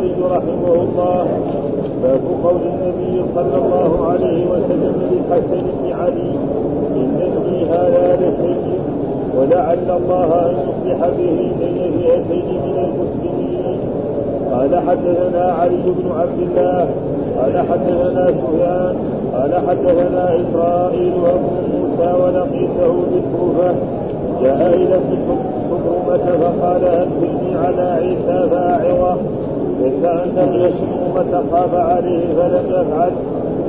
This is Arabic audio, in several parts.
البخاري رحمه الله باب قول النبي صلى الله عليه وسلم للحسن بن علي ان ابني هذا لسيد ولعل الله أن يصلح به بين فئتين من المسلمين. قال حدثنا علي بن عبد الله قال حدثنا سفيان قال حدثنا إسرائيل وأبو موسى ولقيته بالكوفة جاء إلى ابن شبرمة فقال أدخلني على عيسى فأعظة. إلا أن يشمومة خاف عليه فلم يفعل.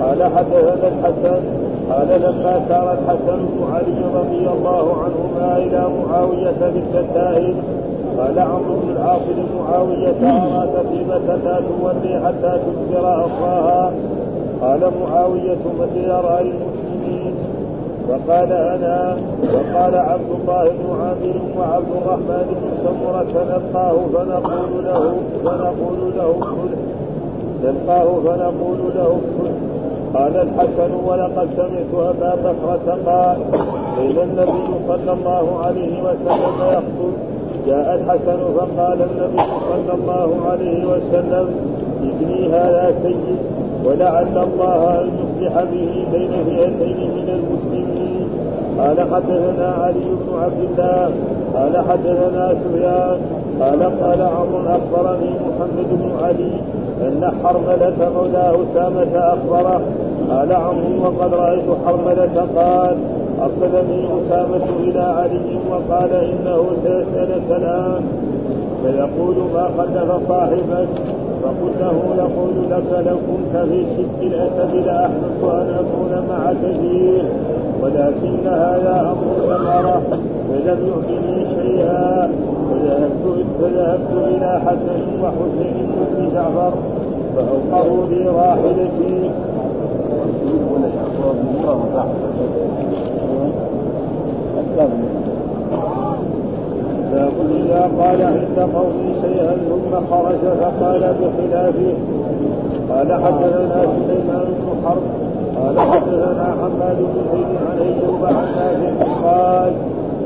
قال حدثنا الحسن قال لما سار الحسن بن علي رضي الله عنهما إلى معاوية بالتتائب قال عمرو بن العاص لمعاوية في متى لا تولي حتى تكبر أخاها قال معاوية من يرى المسلمين؟ وقال أنا. وقال عبد الله بن عامر وعبد الرحمن بن سمرة نلقاه فنقول له فنقول له كل نلقاه فنقول له كل قال الحسن ولقد سمعت أبا بكرة قال بين النبي صلى الله عليه وسلم يخطب جاء الحسن فقال النبي صلى الله عليه وسلم ابني هذا سيد ولعل الله أن يصلح به بين فئتين من المسلمين. قال حدثنا علي بن عبد الله قال حدثنا سفيان قال قال عمرو أخبرني محمد بن علي أن حرملة مولى أسامة أخبره. قال عمرو وقد رأيت حرملة قال أرسلني أسامة إلى علي وقال إنه سيسألك الآن. فيقول ما خلف صاحبك؟ فقل له يقول لك لو كنت في شك الاسد لاحببت أن أكون معك فيه ولكن هذا أمر ثمرة فلم يعطني شيئا فذهبت فذهبت إلى حسن وحسين بن جعفر فاوقروا لي راحلتي باب إذا قال عند قومي شيئا ثم خرج فقال بخلافه قال حدثنا سليمان بن حرب. قال حدثنا حماد بن زيد عن ايوب عن نافع قال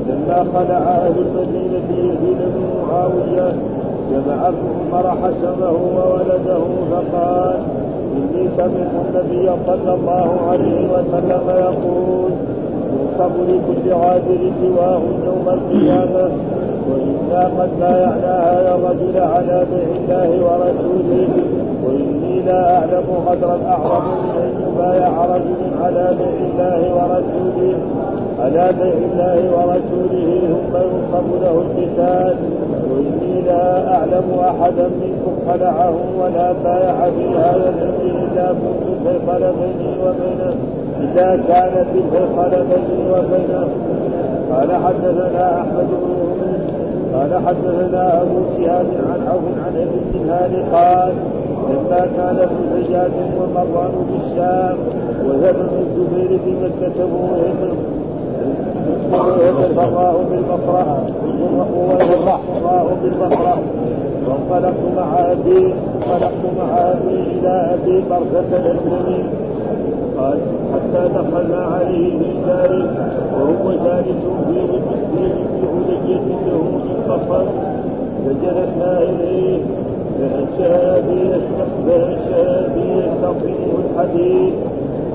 لما خلع أهل المدينة يزيد بن معاوية جمع ابن عمر حسبه وولده فقال إني سمعت النبي صلى الله عليه وسلم يقول ينصب لكل غادر لواء يوم القيامة وإنا قد بايعنا هذا الرجل على بيع الله ورسوله وإني لا أعلم قدرا أعظم من أن يبايع رجل على بيع الله ورسوله على بيع الله ورسوله ثم ينصب له القتال. وإني لا أعلم أحدا منكم خلعه ولا بايع في هذا الأمر إلا كنت فيصل بيني وبينه إذا كانت الفيصل بيني وبينه قال حدثنا أحمد بن قال حدثنا أبو شهاب عن عوف عن ابي قال لما كان ابن زياد ومروان بالشام وزمن الزبير في مكة ويتفراه بالبقرة ويتفراه بالبقرة وانطلقت مع أبي انطلقت مع أبي إلى أبي برزة الاسلمي قال حتى دخلنا عليه في داره وهو جالس في بهدية له من قصر فجلسنا إليه. بي يستطيعه الحديث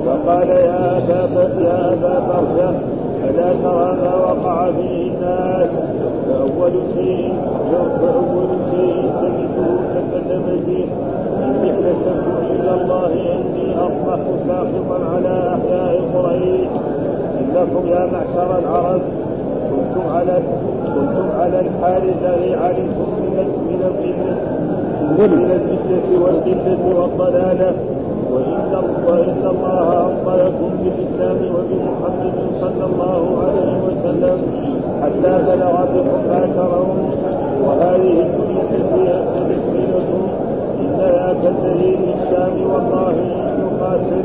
فقال يا أبا يا أبا برزة ألا ترى ما وقع فيه الناس فأول شيء فأول شيء سمعته تكلم به إني احتسبت إلى الله إني أصبحت ساخطا على أحياء قريش إنكم يا معشر العرب كنتم على كنتم على الحال الذي علمتم من من من الفتنة والقلة والضلالة وإن وإن الله أنقذكم بالإسلام وبمحمد صلى الله عليه وسلم حتى بلغ بكم ما ترون. وهذه الدنيا التي أرسلت لكم إنها كالدليل الشام والله إن يقاتل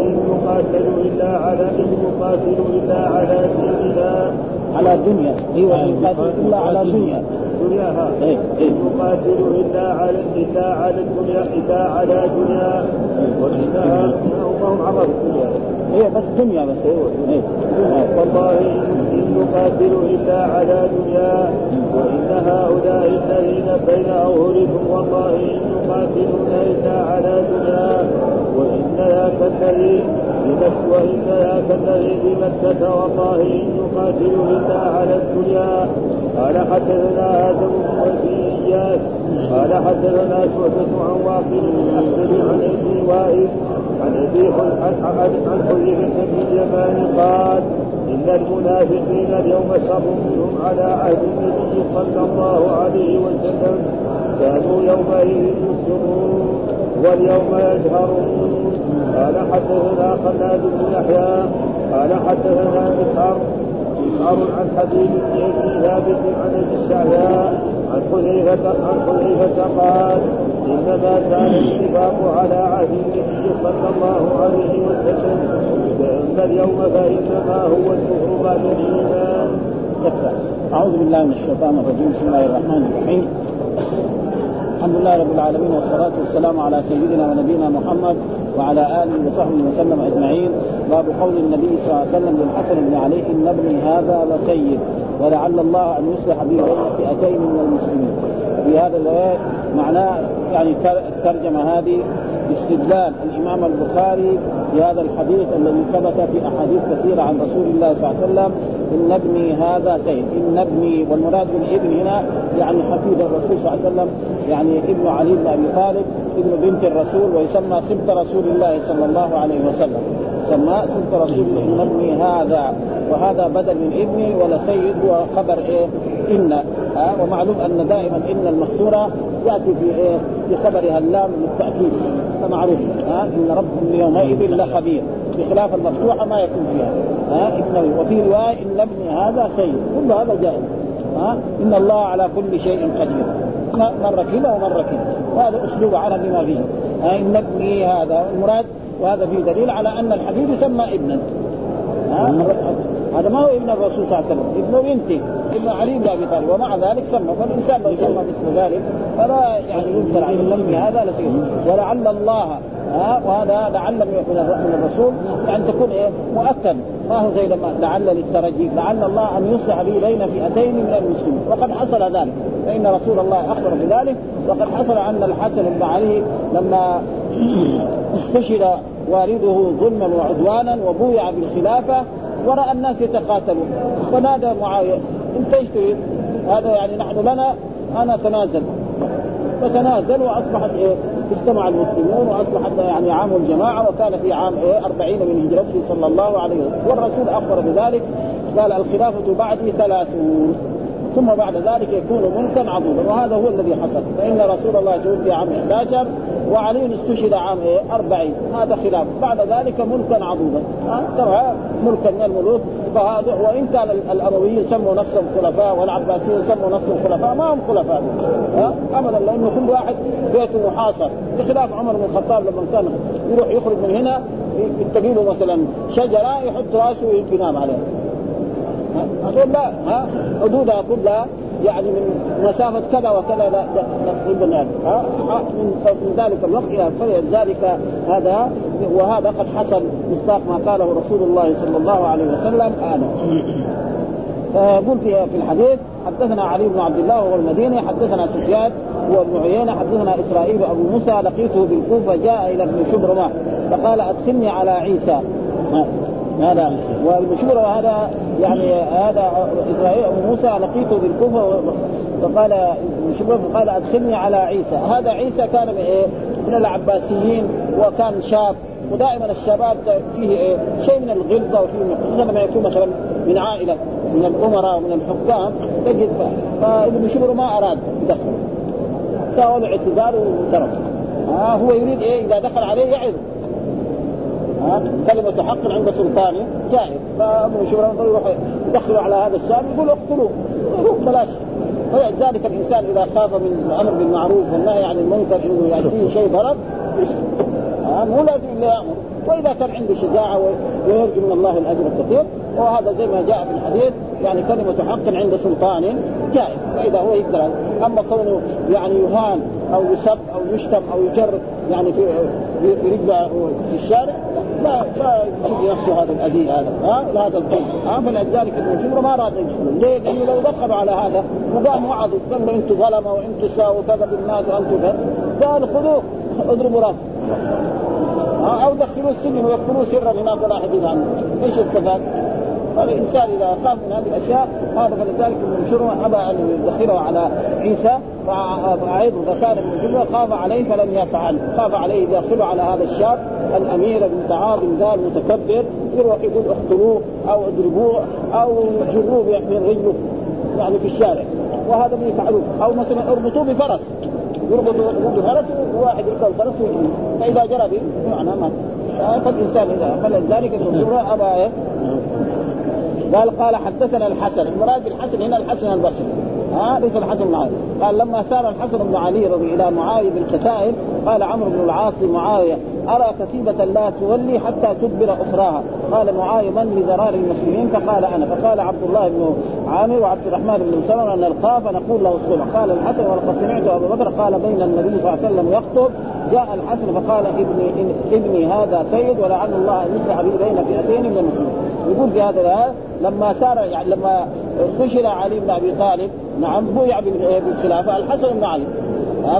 إن يقاتل إلا على إن يقاتل إلا على دين الله على دنيا. أيوه يقاتل إلا على دنيا. دنياها إيه، إيه. يقاتل إلا على النساء على الدنيا إلا على دنيا. وإنها وهم عرفوا الدنيا. هي بس دنيا بس. والله إن يقاتل إلا على دنيا وإن هؤلاء الذين بين أظهركم والله إن يقاتلون إلا على دنيا. وإن ذاك الذي وإن ذاك الذي بمكة والله إن يقاتل إلا على الدنيا. قال حدثنا آدم بن إياس. قال حدثنا شعبة عن واقل بن عن أبي وائل عن أبي عن حذيفة بن اليمان قال إن المنافقين اليوم شر منهم على عهد النبي صلى الله عليه وسلم. كانوا يومئذ يسرون واليوم يجهرون. قال حدثنا خلاد بن يحيى. قال حدثنا مسعر مسعر عن حبيب بن ثابت عن ابي الشعياء عن حذيفة عن حذيفة قال إنما كان الاتفاق على عهد النبي صلى الله عليه وسلم فأما اليوم فإنما هو الكفر بعد الإيمان. أعوذ بالله من الشيطان الرجيم. بسم الله الرحمن الرحيم. الحمد لله رب العالمين والصلاة والسلام على سيدنا ونبينا محمد وعلى آله وصحبه وسلم أجمعين. باب قول النبي صلى الله عليه وسلم للحسن بن علي إن ابني هذا لسيد ولعل الله أن يصلح به بين فئتين من المسلمين. في هذا الآيات معناه يعني الترجمة هذه استدلال الإمام البخاري بهذا الحديث الذي ثبت في أحاديث كثيرة عن رسول الله صلى الله عليه وسلم إن ابني هذا سيد إن ابني والمراد بالابن هنا يعني حفيد الرسول صلى الله عليه وسلم يعني ابن علي بن أبي طالب ابن بنت الرسول ويسمى سبط رسول الله صلى الله عليه وسلم. سماه سبط رسول الله. ابني هذا وهذا بدل من ابني ولا سيد هو خبر إيه؟ إن. ها؟ ومعلوم أن دائما إن المكسوره ياتي في إيه؟ في خبرها اللام للتأكيد. فمعروف. ها؟ إن ربكم يومئذ لخبير. بخلاف المفتوحة ما يكون فيها. ها؟ إنه وفي رواية إن ابني هذا سيد. كل هذا جائز. ها؟ إن الله على كل شيء قدير. مرة كذا ومرة كذا. وهذا أسلوب عربي ما فيه. إن ابني هذا المراد وهذا فيه دليل على أن الحبيب يسمى ابنا. هذا ما هو ابن الرسول صلى الله عليه وسلم. ابن بنته. ابن علي بن أبي طالب. ومع ذلك سمى. فالانسان لو سمى مثل ذلك فلا يعني ينكر على هذا لسيد ولعل الله ها وهذا لعل من الرسول يعني تكون إيه؟ مؤكد. ما هو زي لما لعل للترجي؟ لعل الله أن يصلح به بين فئتين من المسلمين. وقد حصل ذلك. فإن رسول الله أخبر بذلك. وقد حصل أن الحسن بن علي لما استشهد والده ظلما وعدوانا وبويع بالخلافة ورأى الناس يتقاتلون. فنادى معاوية أنت إيش تريد؟ هذا يعني نحن لنا أنا تنازل فتنازل وأصبحت إيه؟ اجتمع المسلمون واصبحت يعني عام الجماعة وكان في عام إيه؟ 40 من هجرته صلى الله عليه وسلم. والرسول أخبر بذلك قال الخلافة بعدي ثلاثون. ثم بعد ذلك يكون ملكا عظيما. وهذا هو الذي حصل. فإن رسول الله توفي عام 11 وعلي استشهد عام إيه 40 هذا خلاف. بعد ذلك ملكا عظيما. ترى ملكا من الملوك. فهذا وان كان الأمويين سموا نفسهم خلفاء والعباسيين سموا نفسهم خلفاء ما هم خلفاء. ابدا. لأنه كل واحد بيته محاصر. بخلاف عمر بن الخطاب لما كان يروح يخرج من هنا يتقي له مثلا شجرة يحط رأسه وينام عليها هذول لا ها؟ حدودها كلها يعني من مسافة كذا وكذا لا ابن ها؟ من ذلك الوقت إلى فلذلك هذا وهذا قد حصل مصداق ما قاله رسول الله صلى الله عليه وسلم هذا. فقلت في الحديث حدثنا علي بن عبد الله وهو المديني حدثنا سفيان هو ابن عيينة حدثنا إسرائيل ابو موسى لقيته بالكوفة جاء إلى ابن شبرمة فقال أدخلني على عيسى. هذا. وابن شبرمة هذا يعني هذا إسرائيل أبو موسى لقيته بالكوفه فقال شبرمه قال أدخلني على عيسى. هذا عيسى كان من إيه؟ من العباسيين وكان شاب. ودائما الشباب فيه إيه؟ شيء من الغلظة وفيه خصوصا لما يكون مثلا من عائلة من الأمراء ومن الحكام تجد فابن شبر ما أراد يدخل ساوى له اعتذار وترك آه هو يريد إيه؟ إذا دخل عليه يعظ آه كلمة حق عند سلطانه جائز. فابن شبر يروح يدخلوا على هذا الشاب يقول اقتلوه. بلاش. فلذلك الإنسان إذا خاف من الأمر بالمعروف والنهي عن المنكر إنه يأتيه شيء آه مو لازم إلا يأمر. وإذا كان عنده شجاعة ويرجو من الله الأجر الكثير وهذا زي ما جاء في الحديث يعني كلمة حق عند سلطان جائز. فإذا هو يقدر أما كونه يعني يهان أو يسب أو يشتم أو يجر يعني في رجله في الشارع لا لا يجيب نفسه هذا الأذى هذا ها هذا الظلم ها فلذلك ابن شمر ما أراد يدخل ليه؟ لأنه لو دخلوا على هذا وقام وعظوا قال له أنتم ظلمة وأنتم ساووا كذا بالناس وأنتم قال خذوه اضربوا راسه أو دخلوه السجن ويقتلوه سرا هناك ولا حديث عنه إيش استفاد؟ فالإنسان إذا خاف من هذه الأشياء هذا فلذلك ابن شرم ابى ان يدخله على عيسى فأعيد اذا كان ابن شرم خاف عليه فلم يفعل. خاف عليه يدخله على هذا الشاب الأمير المتعاظم ذا المتكبر يروح يقول اقتلوه أو اضربوه أو جروه من رجله يعني في الشارع. وهذا ما يفعلوه. أو مثلا اربطوه بفرس. يربطوا بفرس وواحد يركب الفرس ويجري فإذا جرى به معناه مات فالإنسان اذا فلذلك ابن ابى إيه؟ قال قال حدثنا الحسن. المراد بالحسن هنا الحسن البصري. ها ليس الحسن علي. قال لما سار الحسن بن علي رضي إلى معاوية بالكتائب قال عمرو بن العاص لمعاوية أرى كتيبه لا تولي حتى تدبر أخراها. قال معاوية من لضرار المسلمين؟ فقال أنا. فقال عبد الله بن عامر وعبد الرحمن بن مسلم ان الخاف نقول له الصلح. قال الحسن ولقد سمعت أبو بكر قال بين النبي صلى الله عليه وسلم يخطب جاء الحسن فقال ابني ابني هذا سيد ولعل الله أن يصلح به بين فئتين من المسلمين. يقول في هذا لما سار يعني لما فشل علي بن أبي طالب نعم بويع بالخلافة الحسن بن علي.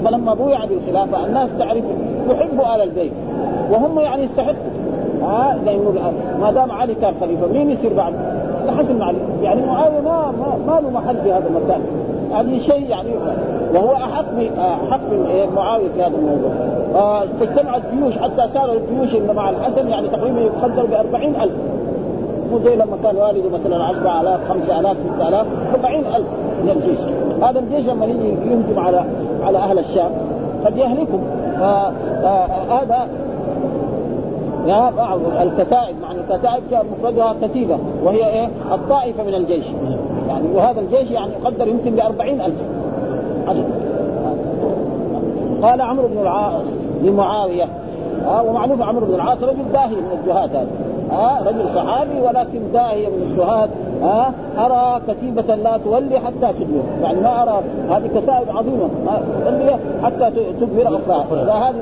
فلما بويع بالخلافة الناس تعرف يحب آل البيت وهم يعني يستحقوا. ها لأنه ما دام علي كان خليفة مين يصير بعد؟ الحسن بن علي. يعني معاوية ما ما, له محل في هذا المكان. هذه شيء يعني وهو أحق أحق من؟ معاوية في هذا الموضوع. فاجتمعت جيوش حتى صار الجيوش مع الحسن يعني تقريبا يقدر ب ألف. مو زي لما كان والده مثلا 4000 5000 6000 40000 من الجيش. هذا الجيش لما يجي يهجم على على أهل الشام قد يهلكهم. هذا يا بعض الكتائب معنى الكتائب جاء مفردها كتيبة وهي إيه؟ الطائفة من الجيش. يعني وهذا الجيش يعني يقدر يمكن ب 40000 قال عمرو بن العاص لمعاوية. ها ومعروف عمرو بن العاص رجل داهي من الجهات هذا. ها رجل صحابي ولكن داهية من الجهاد. ها أرى كتيبة لا تولي حتى تدبر يعني ما أرى هذه كتائب عظيمة. تولي حتى تدبر أخرى. إذا هذه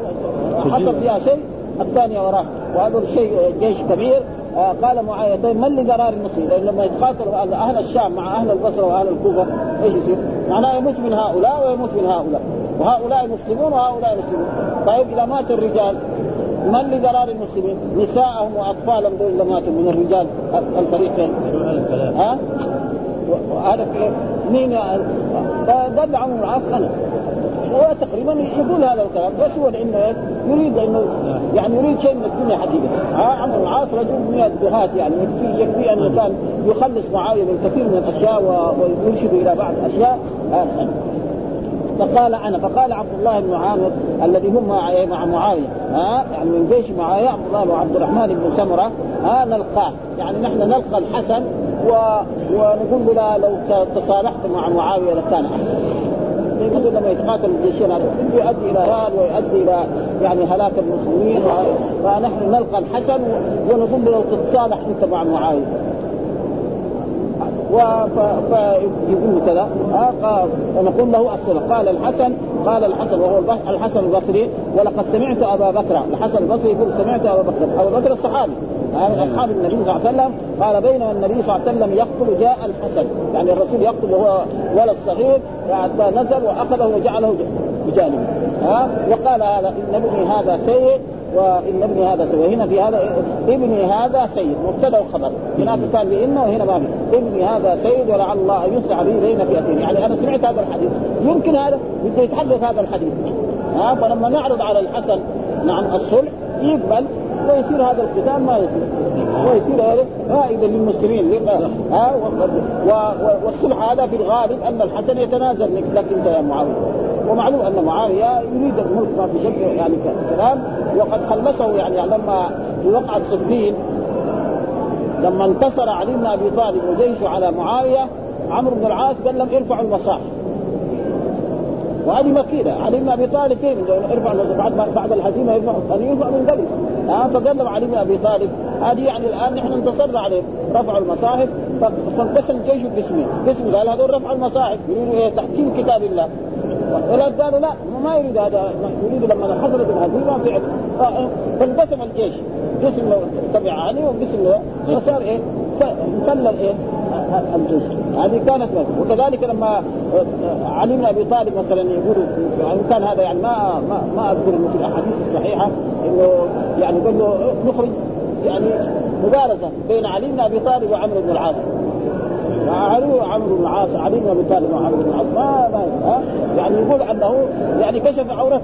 حصل فيها شيء الثانية وراه وهذا الشيء جيش كبير. آه قال معاوية طيب من لقرار المسلمين؟ لأن لما يتقاتلوا أهل الشام مع أهل البصرة وأهل الكوفة إيش يصير؟ معناه يموت من هؤلاء ويموت من هؤلاء. وهؤلاء مسلمون وهؤلاء مسلمون طيب إذا مات الرجال من لضرار المسلمين؟ نساءهم وأطفالهم دول اللي ماتوا من الرجال الفريقين. شو هذا الكلام؟ ها؟ وهذا مين فقال عمرو العاص أنا هو تقريبا يقول هذا الكلام بس هو لأنه يريد انه يعني يريد شيء من الدنيا حقيقة ها عمرو العاص رجل من الدهاة يعني يكفي يكفي انه كان يخلص معاويه من كثير من الأشياء ويرشد إلى بعض الأشياء فقال أنا فقال عبد الله بن عامر الذي هم مع مع معاوية ها يعني من جيش معاوية عبد الله وعبد الرحمن بن سمرة ها نلقاه. يعني نحن نلقى الحسن و... ونقول له لو تصالحت مع معاوية لكان أحسن. يقول لما يتقاتل الجيشين يؤدي إلى هال ويؤدي إلى يعني هلاك المسلمين فنحن نلقى الحسن ونقول له لو تتصالح أنت مع معاوية. فيقول كذا قال ونقول له الصلح قال الحسن قال الحسن وهو الحسن البصري ولقد سمعت أبا بكر. الحسن البصري يقول سمعت أبا بكر. أبو بكر الصحابي. من أصحاب النبي صلى الله عليه وسلم. قال بينما النبي صلى الله عليه وسلم يقتل جاء الحسن. يعني الرسول يقتل وهو ولد صغير حتى نزل وأخذه وجعله بجانبه. ها وقال هذا إن ابني هذا سيء وإن ابني هذا سيء وهنا في هذا ابني هذا سيد مبتدأ وخبر هناك كان بإنه وهنا ما في. ابني هذا سيد ولعل الله أن يسرع به بين فئتين. يعني أنا سمعت هذا الحديث. يمكن هذا؟ بده يتحقق هذا الحديث. ها فلما نعرض على الحسن نعم الصلح يقبل ويصير هذا القتال ما يصير ويصير هذا فائدة للمسلمين. ها والصلح هذا في الغالب أن الحسن يتنازل لك أنت يا معاوية. ومعلوم أن معاوية يريد الملك ما في شك يعني كلام وقد خلصه يعني لما في وقعة صفين لما انتصر علي بن أبي طالب وجيشه على معاوية عمرو بن العاص قال لهم ارفعوا المصاحف. وهذه مكيدة. علي بن أبي طالب كيف ارفع بعد بعد الهزيمه يرفع هذه يرفع من قبل ها فقال لهم علي بن أبي طالب هذه يعني الآن نحن انتصرنا عليهم رفعوا المصاحف. فانقسم الجيش قسمين قسم قال هذول رفعوا المصاحف. يريدوا إيه؟ تحكيم كتاب الله. ولا قالوا لا ما يريد هذا يريد لما حصلت الهزيمة فعل فانقسم الجيش. قسم علي وقسم فصار إيه؟ فل إيه؟ الجيش. هذه كانت وكذلك لما علي بن أبي طالب مثلا يقول يعني كان هذا يعني ما ما, ما أذكر إنه في الأحاديث الصحيحة إنه يعني قال له نخرج يعني مبارزة بين علي بن أبي طالب وعمرو بن العاص. علي وعمرو بن العاص علي بن أبي طالب وعمرو بن العاص. ما يعني يقول أنه يعني كشف عورته.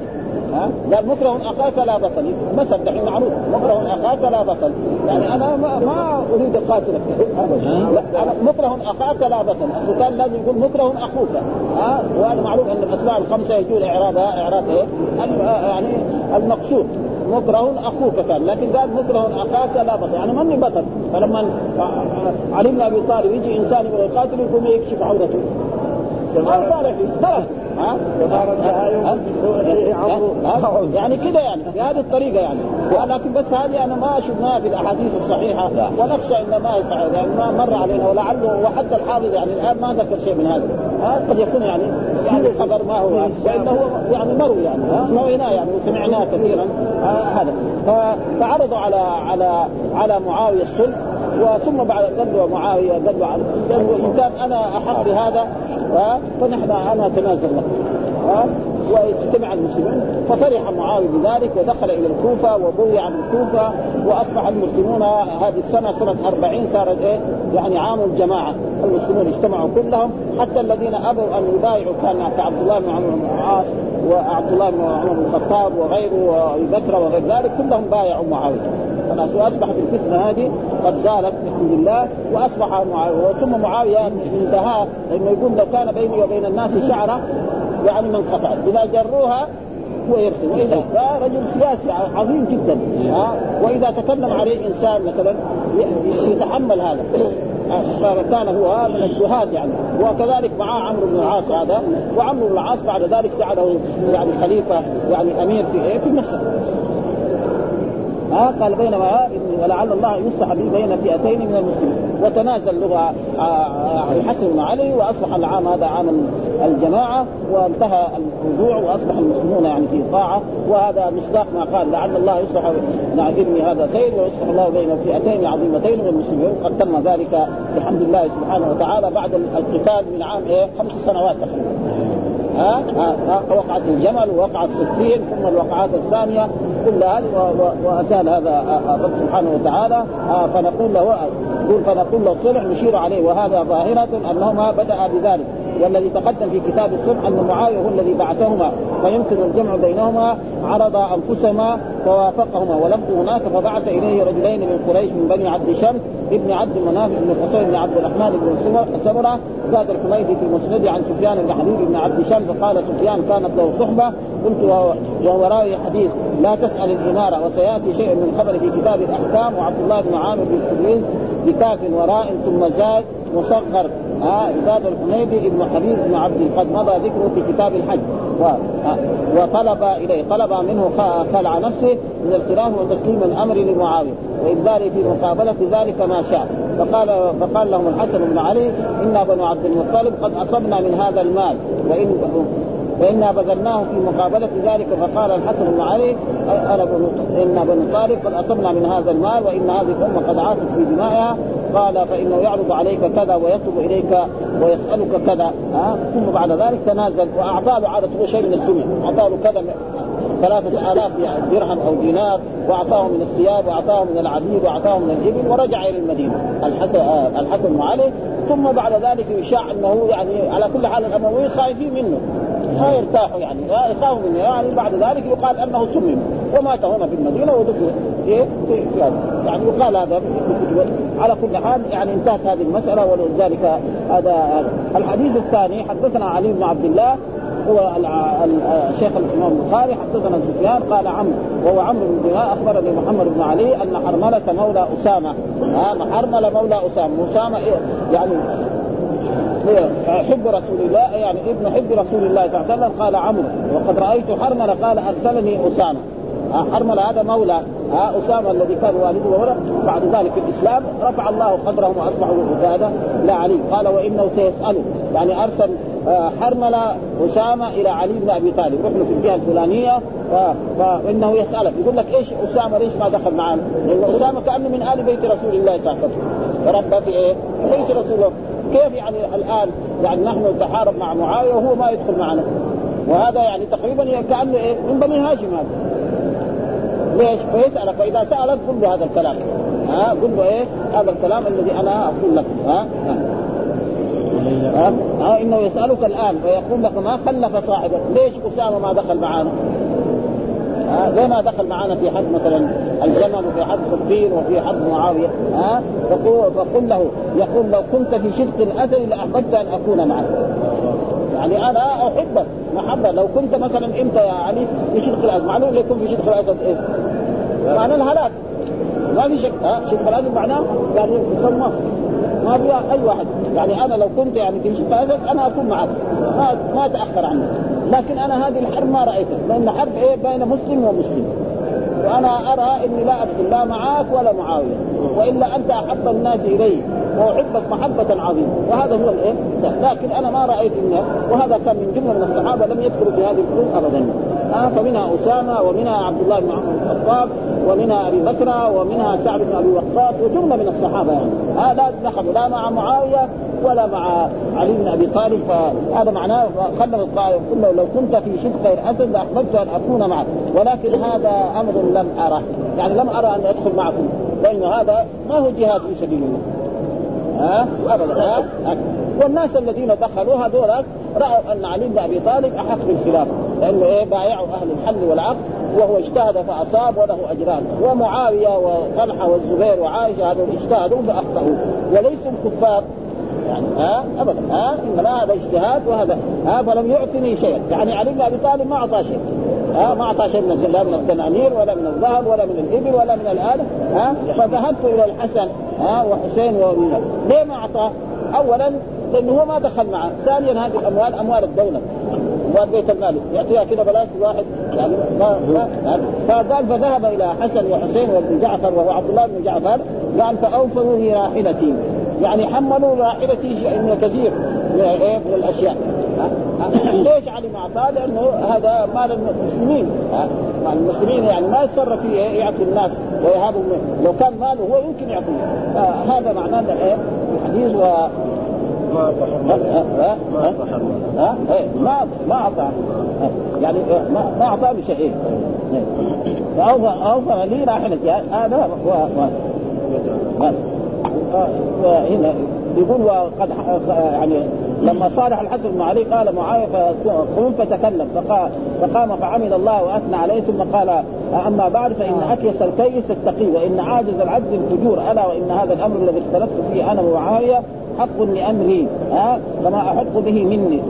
ها؟ قال مكره أخاك لا بطل. مثل دحين معروف. مكره أخاك لا بطل. يعني أنا ما, ما أريد اقاتلك لا أنا مكره أخاك لا بطل. اصله كان لازم يقول مكره أخوك. ها؟ وهذا معروف أن الاسماء الخمسة يجوز اعرابها إعراب إيه؟ يعني المقصود. مكره أخوك كان. لكن قال مكره أخاك لا بطل. يعني من بطل؟ فلما بن أبي طالب يجي إنسان يقاتل يقوم يكشف عورته. ما طالع فيه. ها؟ يعني كده يعني بهذه الطريقة يعني. ولكن بس هذه أنا ما شفناها في الأحاديث الصحيحة ونخشى إن ما يعني ما مر علينا ولعله وحتى الحافظ يعني الآن ما ذكر شيء من هذا. ها؟ قد يكون يعني يعني الخبر ما هو وإنه هو يعني مروي يعني رويناه يعني وسمعناه كثيرا. هذا. فعرضوا على على على معاوية الصلح وثم بعد قال معاوية قال له إن كان أنا أحق بهذا فنحن أنا أتنازل واجتمع المسلمون. ففرح معاوية بذلك ودخل إلى الكوفة وبويع بالكوفه وأصبح المسلمون هذه السنة سنة 40 صارت إيه؟ يعني عام الجماعة. المسلمون اجتمعوا كلهم حتى الذين أبوا أن يبايعوا كان كعبد الله بن عمرو بن العاص وعبد الله بن عمر بن الخطاب وغيره وابي بكر وغير ذلك كلهم بايعوا معاوية. خلاص واصبحت الفتنه هذه قد زالت الحمد لله وأصبح معاويه ثم معاوية انتهى لأنه يقول لو كان بيني وبين الناس شعرة يعني من قطع إذا جروها هو يرسل واذا رجل سياسي عظيم جدا. ها؟ وإذا تكلم عليه إنسان مثلا يتحمل هذا. فكان هو من الزهاد يعني. وكذلك معاه عمرو بن العاص هذا. وعمرو بن العاص بعد ذلك جعله يعني خليفة يعني أمير في إيه؟ في مصر. ها قال بينما ولعل الله يصلح به بين فئتين من المسلمين. وتنازل لغة الحسن بن علي وأصبح العام هذا عام الجماعة وانتهى الرجوع وأصبح المسلمون يعني في طاعة. وهذا مصداق ما قال لعل الله يصلح ابني هذا سيد ويصلح الله بين فئتين عظيمتين من المسلمين. قد تم ذلك بحمد الله سبحانه وتعالى بعد القتال من عام إيه؟ خمس سنوات تقريبا. ها, ها وقعت الجمل ووقعت ستين ثم الوقعات الثانية كل هذه وازال هذا الرب سبحانه وتعالى فنقول له يقول فنقول له الصلح نشير عليه وهذا ظاهرة انه ما بدأ بذلك. والذي تقدم في كتاب الصلح أن معاوية هو الذي بعثهما فيمكن الجمع بينهما عرض أنفسهما فوافقهما ولم هناك فبعث إليه رجلين من قريش من بني عبد شمس ابن عبد مناف بن حسين بن عبد الرحمن بن سمرة زاد الحميدي في المسند عن سفيان بن حبيب بن عبد شمس قال سفيان كانت له صحبة قلت وهو راوي حديث لا تسأل الإمارة وسيأتي شيء من خبر في كتاب الأحكام وعبد الله بن عامر بن بكاف وراء ثم زاد مصغر. ها زاد الحميدي ابن حبيب بن عبد قد مضى ذكره في كتاب الحج. و... وطلب إليه طلب منه خلع نفسه من الخلاف وتسليم الأمر لمعاوية. وابداله في مقابلة ذلك ما شاء. فقال فقال لهم الحسن بن علي أنا بنو عبد المطلب قد أصبنا من هذا المال. وان فإنا بذلناه في مقابلة ذلك فقال الحسن بن علي أنا إن بنو طالب قد أصبنا من هذا المال وإن هذه الأمة قد عاشت في دمائها قال فإنه يعرض عليك كذا ويطلب إليك ويسألك كذا. ها؟ ثم بعد ذلك تنازل وأعطاه عادة شيء من الدنيا أعطاه كذا ثلاثة آلاف يعني درهم أو دينار وأعطاه من الثياب وأعطاه من العبيد وأعطاه من الإبل ورجع إلى المدينة. الحسن الحسن بن علي ثم بعد ذلك يشاع أنه يعني على كل حال الأمويين خايفين منه. ما يرتاحوا يعني يخافوا منه. يعني بعد ذلك يقال أنه سمم. ومات هنا في المدينة ودفن في يعني يقال هذا على كل حال يعني انتهت هذه المسألة ولذلك هذا الحديث الثاني. حدثنا علي بن عبد الله هو الشيخ الإمام البخاري حدثنا سفيان قال عمرو وهو عمرو بن دينار أخبرني محمد بن علي أن حرملة مولى أسامة. ها حرملة مولى أسامة. أسامة يعني حب رسول الله يعني ابن حب رسول الله صلى الله عليه وسلم. قال عمرو وقد رأيت حرملة. قال أرسلني أسامة. حرملة هذا مولى. ها أسامة الذي كان والده وولد. بعد ذلك الإسلام رفع الله قدرهم واصبحوا عبادة. لا علي. قال وإنه سيسأله. يعني أرسل آه، حرمل أسامة إلى علي بن أبي طالب. روح له في الجهة الفلانية فإنه يسالك يقول لك إيش أسامة؟ ليش ما دخل معنا؟ لأن أسامة كأنه من آل بيت رسول الله صلى الله عليه وسلم. وربى في إيه؟ في بيت رسول الله. كيف يعني الآن يعني نحن نتحارب مع معاوية وهو ما يدخل معنا؟ وهذا يعني تقريبا كأنه إيه؟ من بني هاشم هذا. ليش؟ فيسالك فإذا سالك قل له هذا الكلام. ها؟ قل له إيه؟ هذا الكلام الذي أنا أقول لك. ها, ها؟ ها؟ إنه يسألك الآن ويقول لك ما خلف صاحبه، ليش أسامة ما دخل معنا؟ زي ما دخل معنا في حد مثلا الجمل وفي حد صفين وفي حد معاوية؟ ها فقل, فقل له يقول لو كنت في شرك الاسد لأحببت أن أكون معك. يعني أنا أحبك محبة. لو كنت مثلا أنت يا علي في شرك الاسد معلوم يكون في شرك الاسد إيه؟ معنى الهلاك. ما في شك. ها شرك الاسد معناه يعني يسمى. ما في أي واحد. يعني أنا لو كنت يعني في شرك الاسد أنا أكون معك. ما ما اتاخر عنك. لكن أنا هذه الحرب ما رأيتها. لأن حرب إيه؟ بين مسلم ومسلم. وأنا أرى إني لا أدخل لا معاك ولا معاوية. وإلا أنت أحب الناس إلي. وأحبك محبة عظيمة. وهذا هو الإيه؟ لكن أنا ما رأيت انه وهذا كان من جملة من الصحابة لم يدخلوا في هذه الحروب ابدا. آه فمنها أسامة ومنها عبد الله بن عمر بن الخطاب ومنها أبي بكر ومنها سعد بن أبي وقاص وجملة من الصحابة يعني. آه لا دخلوا لا مع معاوية ولا مع علي بن أبي طالب فهذا معناه خلف القائل قل لو كنت في شبه الاسد لأحببت أن أكون معك ولكن هذا أمر لم ارى يعني لم أرى أن أدخل معكم لأن هذا ما هو جهاد في سبيل الله. ها؟ ابدا ها؟ والناس الذين دخلوا هذول رأوا أن علي بن أبي طالب أحق بالخلافه لأنه إيه بايعوا أهل الحل والعقد وهو اجتهد فأصاب وله أجران. ومعاوية وطلحة والزبير وعائشة هذول اجتهدوا فأخطأوا. وليسوا كفار يعني ها؟ ابدا. ها؟ إنما هذا اجتهاد وهذا ها؟ فلم يعطني شيئا. يعني علي بن أبي طالب ما أعطى شيء. ها؟ ما أعطى شيء من لا من الدنانير ولا من الذهب ولا من الإبل ولا من الآلة. ها؟ فذهبت إلى الحسن ها؟ وحسين و... ليه ما أعطاه؟ اولا لأنه هو ما دخل معه، ثانيا هذه الاموال أموال الدولة. اموال بيت المال. يعطيها كذا بلاش واحد يعني ما ما يعني فقال فذهب إلى حسن وحسين وابن جعفر وهو عبد الله بن جعفر قال فأوفروا لي راحلتي. يعني حملوا راحلتي شيء كثير من إيه من الأشياء. ليش علي ما أعطاه؟ لأنه هذا مال المسلمين. مال المسلمين يعني ما يتصرف فيه إيه؟ يعطي الناس ويهابهم لو كان ماله هو يمكن يعطيه. هذا معناه الحديث و ما ما ما ما أعطى. يعني ما ما أعطى بشيء. فأوفى اوفر لي راحلتي. هذا وهنا يقول وقد يعني لما صالح الحسن بن علي قال معاوية قم فتكلم. فقال فقام فعمل الله وأثنى عليه. ثم قال أما بعد فإن أكيس الكيس التقي وإن عاجز العبد الفجور ألا وإن هذا الأمر الذي اختلفت فيه أنا ومعاوية حق لأمري ها؟ كما أحق به مني.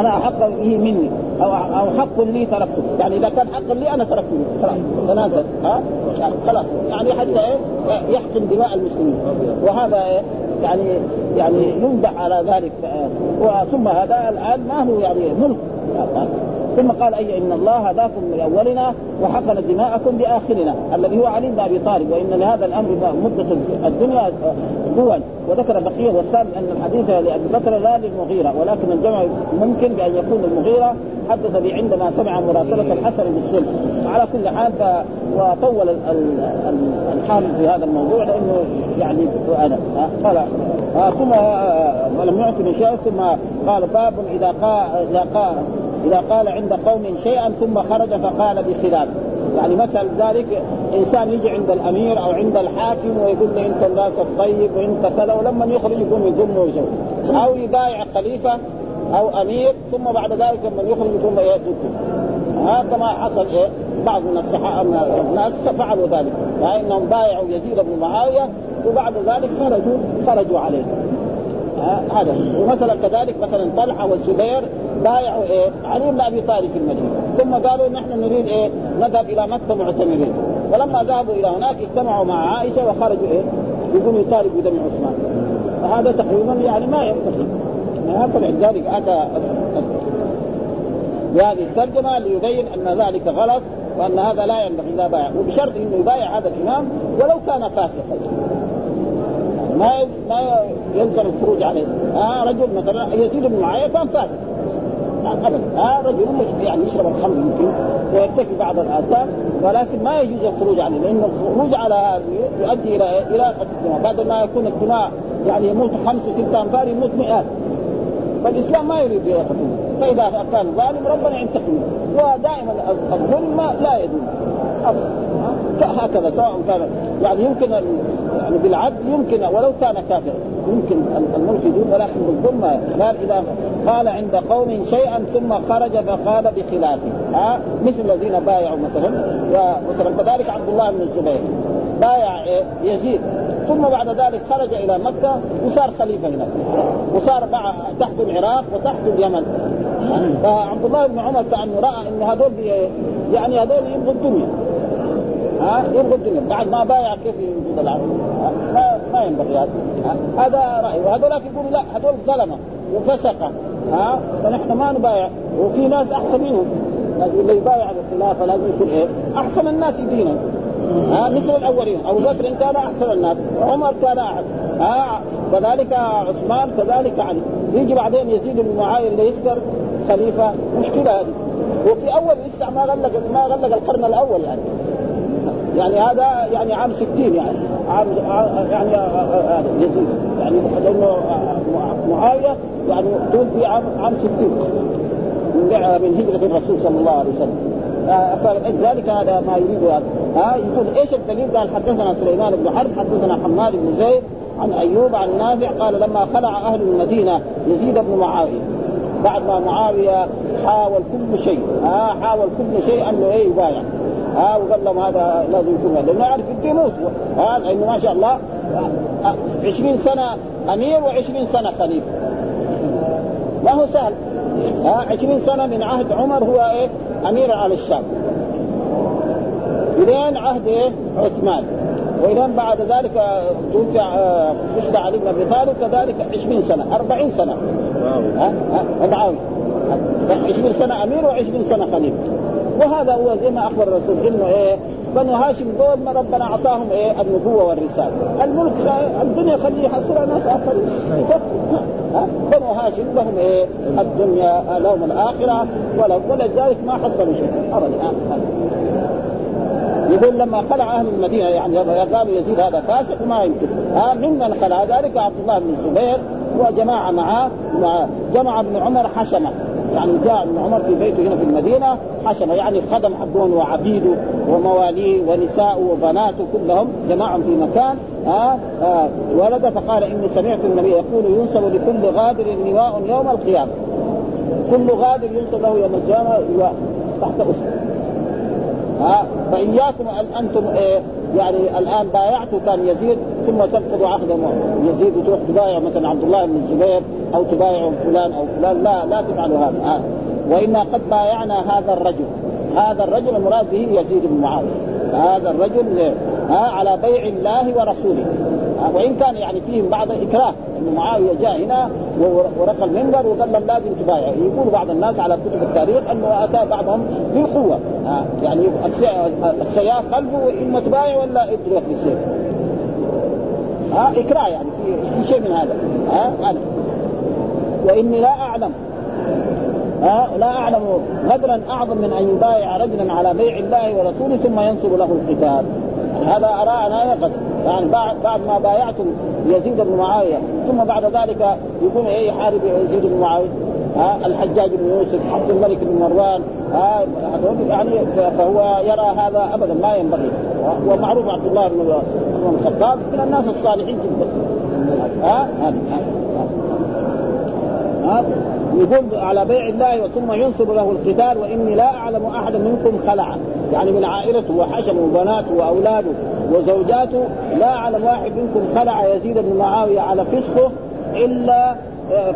أنا أحق به مني. أو أو حق لي تركته. يعني إذا كان حق لي أنا تركته. خلاص تنازل ها؟ خلاص. يعني حتى إيه؟ يحقن دماء المسلمين. وهذا إيه؟ يعني يعني يمدح على ذلك. ثم هذا الآن ما هو يعني ملك. ثم قال أي إن الله هداكم لاولنا وحقن دماءكم بآخرنا الذي هو علي بن أبي طالب وإن لهذا الأمر مده الدنيا دول وذكر بقيه والثالث أن الحديث لأبي بكر لا للمغيرة ولكن الجمع ممكن بأن يكون المغيرة حدث به عندما سمع مراسلة الحسن بالصلح على كل حال وطول الحامل في هذا الموضوع لأنه يعني أنا قال ثم ولم يعطي شيء ثم قال باب إذا قال إذا قال إذا قال عند قوم شيئا ثم خرج فقال بخلاف. يعني مثل ذلك إنسان يجي عند الأمير أو عند الحاكم ويقول له أنت الناس الطيب وأنت كذا ولما يخرج يقوم يذم ويسوي أو يبايع خليفة أو أمير ثم بعد ذلك لما يخرج يقوم يذم هذا ما حصل إيه؟ بعض من الصحابه الناس فعلوا ذلك. فإنهم بايعوا يزيد بن معاوية وبعد ذلك خرجوا خرجوا عليه. هذا. ومثلا كذلك مثلا طلحة والزبير بايعوا إيه؟ علي بن أبي طالب في المدينة. ثم قالوا نحن نريد إيه؟ نذهب إلى مكة معتمرين. ولما ذهبوا إلى هناك اجتمعوا مع عائشة وخرجوا إيه؟ يقولوا يطالبوا بدم عثمان. فهذا تقريبا يعني ما ينبغي يعني فلذلك أتى بهذه الترجمة ليبين أن ذلك غلط وأن هذا لا ينبغي إذا بايع. وبشرط إنه يبايع هذا الإمام ولو كان فاسقا. ما ما يلزم الخروج عليه. آه رجل مثلا يزيد بن معاويه كان فاسد ابدا. آه رجل يعني يشرب الخمر يمكن ويرتكب بعض الاثام ولكن ما يجوز الخروج عليه لأن الخروج على يؤدي إلى إلى الدماء. بعد ما يكون الدماء يعني يموت خمسه ستة أنفار يموت مئات. فالإسلام ما يريد يقتل فإذا كان ظالم ربنا ينتقم ودائما الظلم لا يدوم. هكذا سواء كان يعني يمكن يعني بالعدل يمكن ولو كان كافرا يمكن الملك يدوم ولكن بالظلم قال اذا قال عند قوم شيئا ثم خرج فقال بخلافه ها؟ مثل الذين بايعوا مثلا ومثلا كذلك عبد الله بن الزبير. بايع يزيد. ثم بعد ذلك خرج إلى مكة وصار خليفة هناك. وصار مع تحت العراق وتحت اليمن. فعبد الله بن عمر كأنه رأى ان هذول يعني هذول يبغوا الدنيا. ها؟ يبغوا الدنيا بعد ما بايع كيف يوجد العبد ما ما ينبغي هذا. هذا رأي. وهذولاك يقولوا لا هذول ظلمة وفسقة. ها؟ فنحن ما نبايع. وفي ناس أحسن منهم. اللي يبايع بالخلافه لازم يكون إيه؟ أحسن الناس دينا ها؟ مثل الأولين. أبو بكر كان أحسن الناس. عمر كان احد ها؟ كذلك عثمان كذلك علي. يجي بعدين يزيد بن معاوية اللي يصدر خليفة. مشكلة هذه. وفي أول لسه ما غلق ما غلق القرن الأول يعني. يعني هذا يعني عام 60 يعني. عام يعني يزيد يعني لأنه معاوية يعني توفي عام عام 60 من هجرة الرسول صلى الله عليه وسلم. فلذلك هذا ما يريد هذا. ها يقول إيش الدليل؟ قال حدثنا سليمان بن حرب حدثنا حماد بن زيد عن أيوب عن نافع قال لما خلع أهل المدينة يزيد بن معاوية. بعد ما معاوية حاول كل شيء. ها حاول كل شيء أنه إيه يبايع. ها وقال لهم هذا لازم يكون لأنه يعرف بده يموت ها لأنه ما شاء الله 20 سنة أمير و20 سنة خليفة. ما هو سهل. ها 20 سنة من عهد عمر هو إيه؟ أمير على الشام. إلين عهد إيه؟ عثمان. وإلين بعد ذلك توفي رشد علي بن أبي طالب كذلك 20 سنة 40 سنة. ها ها معاويه 20 سنة أمير و20 سنة خليفة. وهذا هو زي ما أخبر الرسول إنه إيه بنو هاشم دول ما ربنا أعطاهم إيه النبوة والرسالة، الملك الدنيا خليه يحصلها ناس آخرين. بنو هاشم لهم إيه الدنيا لهم الآخرة ولهم ولذلك ما حصلوا شيء. ابدا يقول لما خلع أهل المدينة يعني قالوا يزيد هذا فاسق ما يمكن. ها؟ ممن خلع ذلك؟ عبد الله بن الزبير وجماعة معه مع جمع ابن عمر حشمة. يعني جاء ابن عمر في بيته هنا في المدينة حشمه يعني الخدم حقهم وعبيده ومواليه ونساءه وبناته كلهم جمعهم في مكان ها آه ولد فقال إني سمعت النبي يقول ينسب لكل غادر لواء يوم القيامة. كل غادر ينسب له يوم القيامة تحت أسرة. ها فإياكم أن أنتم إيه يعني الآن بايعتوا كان يزيد ثم تنقضوا عهد يزيد وتروح تبايع مثلا عبد الله بن الزبير أو تبايع فلان أو فلان. لا لا تفعلوا هذا. ها وإنا قد بايعنا هذا الرجل. هذا الرجل المراد به يزيد بن معاويه هذا الرجل ها على بيع الله ورسوله. وإن كان يعني فيهم بعض إكراه إن معاوية جاء هنا ورقى المنبر وقال لهم لازم تبايع. يقول بعض الناس على كتب التاريخ إنه أتى بعضهم بالقوة. يعني السياف قلبه إما تبايع ولا ادرك بالسيف ها إكراه يعني في, شيء من هذا. ها وإني لا أعلم. ها لا أعلم غدرا أعظم من أن يبايع رجلا على بيع الله ورسوله ثم ينصب له القتال. هذا ارى أنا غدر. يعني بعد بعد ما بايعتم يزيد بن معاوية. ثم بعد ذلك يكون إيه يحارب يزيد بن معاوية. ها الحجاج بن يوسف عبد الملك بن مروان. ها يعني فهو يرى هذا ابدا ما ينبغي. ومعروف عبد الله بن الخطاب من الناس الصالحين جدا. ها, ها؟ يقول على بيع الله ثم ينصب له القتال وإني لا أعلم احدا منكم خلع. يعني من عائلته وحشمه وبناته وأولاده وزوجاته لا أعلم واحد منكم خلع يزيد بن معاوية على فسقه إلا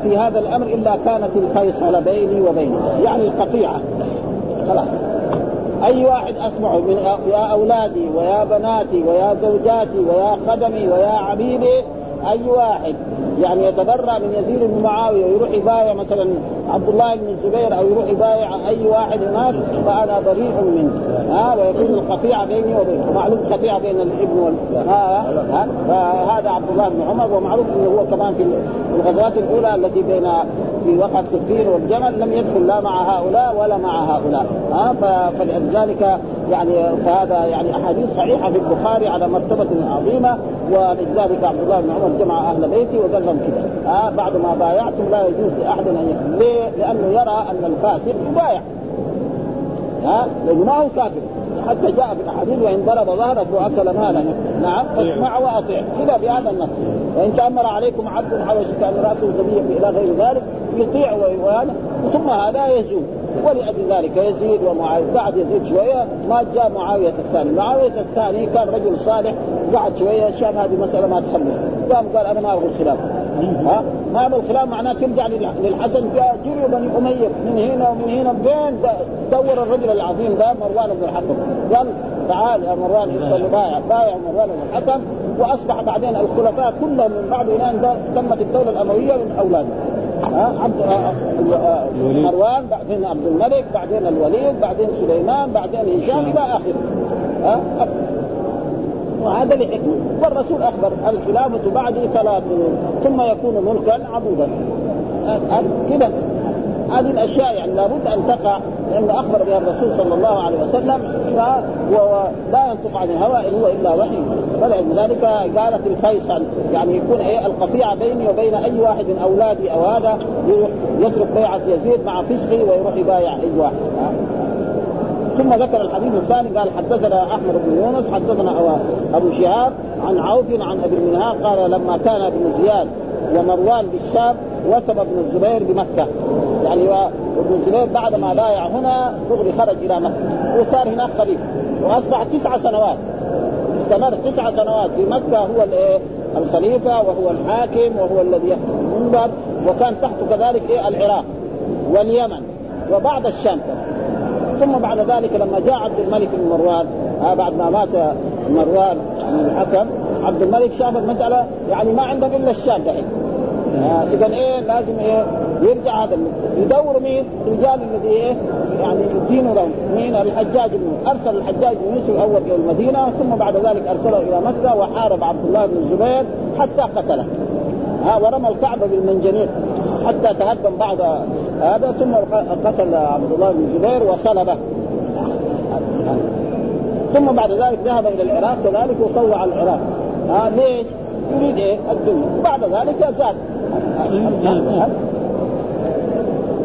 في هذا الأمر إلا كانت الفيصل بيني وبينه. يعني القطيعة. خلاص. أي واحد اسمعه من يا أولادي ويا بناتي ويا زوجاتي ويا خدمي ويا عبيدي أي واحد. يعني يتبرع من يزيد بن معاوية ويروح يبايع مثلا عبد الله بن الزبير أو يروح يبايع أي واحد هناك فأنا بريء منه. ها ويكون القطيعه بيني وبينه. معلوم قطيعه بين الابن وال ها ها فهذا عبد الله بن عمر ومعروف إنه هو كمان في الغزوات الأولى التي بين في وقعة سفين والجمل لم يدخل لا مع هؤلاء ولا مع هؤلاء. ها فلذلك يعني فهذا يعني أحاديث صحيحة في البخاري على مرتبة عظيمة ولذلك عبد الله بن عمر جمع أهل بيتي وقال لهم كذا ها بعد ما بايعتم لا يجوز لأحد أن يكون ليه؟ لأنه يرى أن الفاسق يبايع. ها؟ لأنه ما هو كافر. حتى جاء في الأحاديث وإن ضرب ظهرك وأكل مالا نعم فاسمع وأطيع. كذا بهذا النص. وإن تأمر عليكم عبد حبشي كأن رأسه زبيب إلى غير ذلك يطيع وهذا ثم هذا يزول. ولأجل ذلك يزيد ومعاوية. بعد يزيد شوية ما جاء معاوية الثاني، معاوية الثاني كان رجل صالح. بعد شوية شاف هذه المسألة ما تخلف. قام قال أنا ما أبغى الخلاف ها؟ ما أبغى الخلاف معناه ترجع للحسن. جاء جري بني أمية من هنا ومن هنا. فين دور الرجل العظيم ذا مروان بن الحكم. قال تعال يا مروان انت بايع بايع مروان بن الحكم. وأصبح بعدين الخلفاء كلهم من بعد الان تمت الدولة الأموية من اولاده عبد مروان بعدين عبد الملك بعدين الوليد بعدين سليمان بعدين هشام. إلى آخره. ها؟ وهذا لحكمه والرسول أخبر الخلافة بعد ثلاث ثم يكون ملكا عبودا. كذا هذه الأشياء يعني لابد أن تقع لأنه أخبر بها الرسول صلى الله عليه وسلم ولا ينطق عن الهوى إن هو إلا وحي. فلذلك قالت الفيصل يعني يكون إيه القطيعه بيني وبين أي واحد من أولادي أو هذا يترك بيعة يزيد مع فسقي ويروح يبايع أي واحد. ثم ذكر الحديث الثاني قال حدثنا أحمد بن يونس حدثنا ابو شهاب عن عوف عن أبي المنهار قال لما كان ابن زياد ومروان بالشام وثب ابن الزبير بمكة. يعني وابن الزبير بعد ما بايع هنا دغري خرج إلى مكة وصار هناك خليفة وأصبح تسع سنوات. استمر تسع سنوات في مكة هو الايه الخليفة وهو الحاكم وهو الذي يحكم المنبر وكان تحته كذلك إيه العراق واليمن وبعض الشام. ثم بعد ذلك لما جاء عبد الملك بن مروان آه بعد ما مات مروان بن الحكم عبد الملك شاف المسألة يعني ما عندهم إلا الشام دحين آه اذا إيه لازم إيه يرجع هذا يدور مين؟ الرجال الذي إيه يعني يدينوا لهم مين؟ الحجاج بن أرسل الحجاج بن يوسف الأول إلى المدينة ثم بعد ذلك أرسله إلى مكة وحارب عبد الله بن الزبير حتى قتله ها ورمى الكعبة بالمنجنيق حتى تهدم بعد هذا ثم قتل عبد الله بن الزبير وصلبه. ثم بعد ذلك ذهب إلى العراق كذلك وطوع العراق. ها ليش؟ يريد إيه؟ الدنيا. بعد ذلك زاد.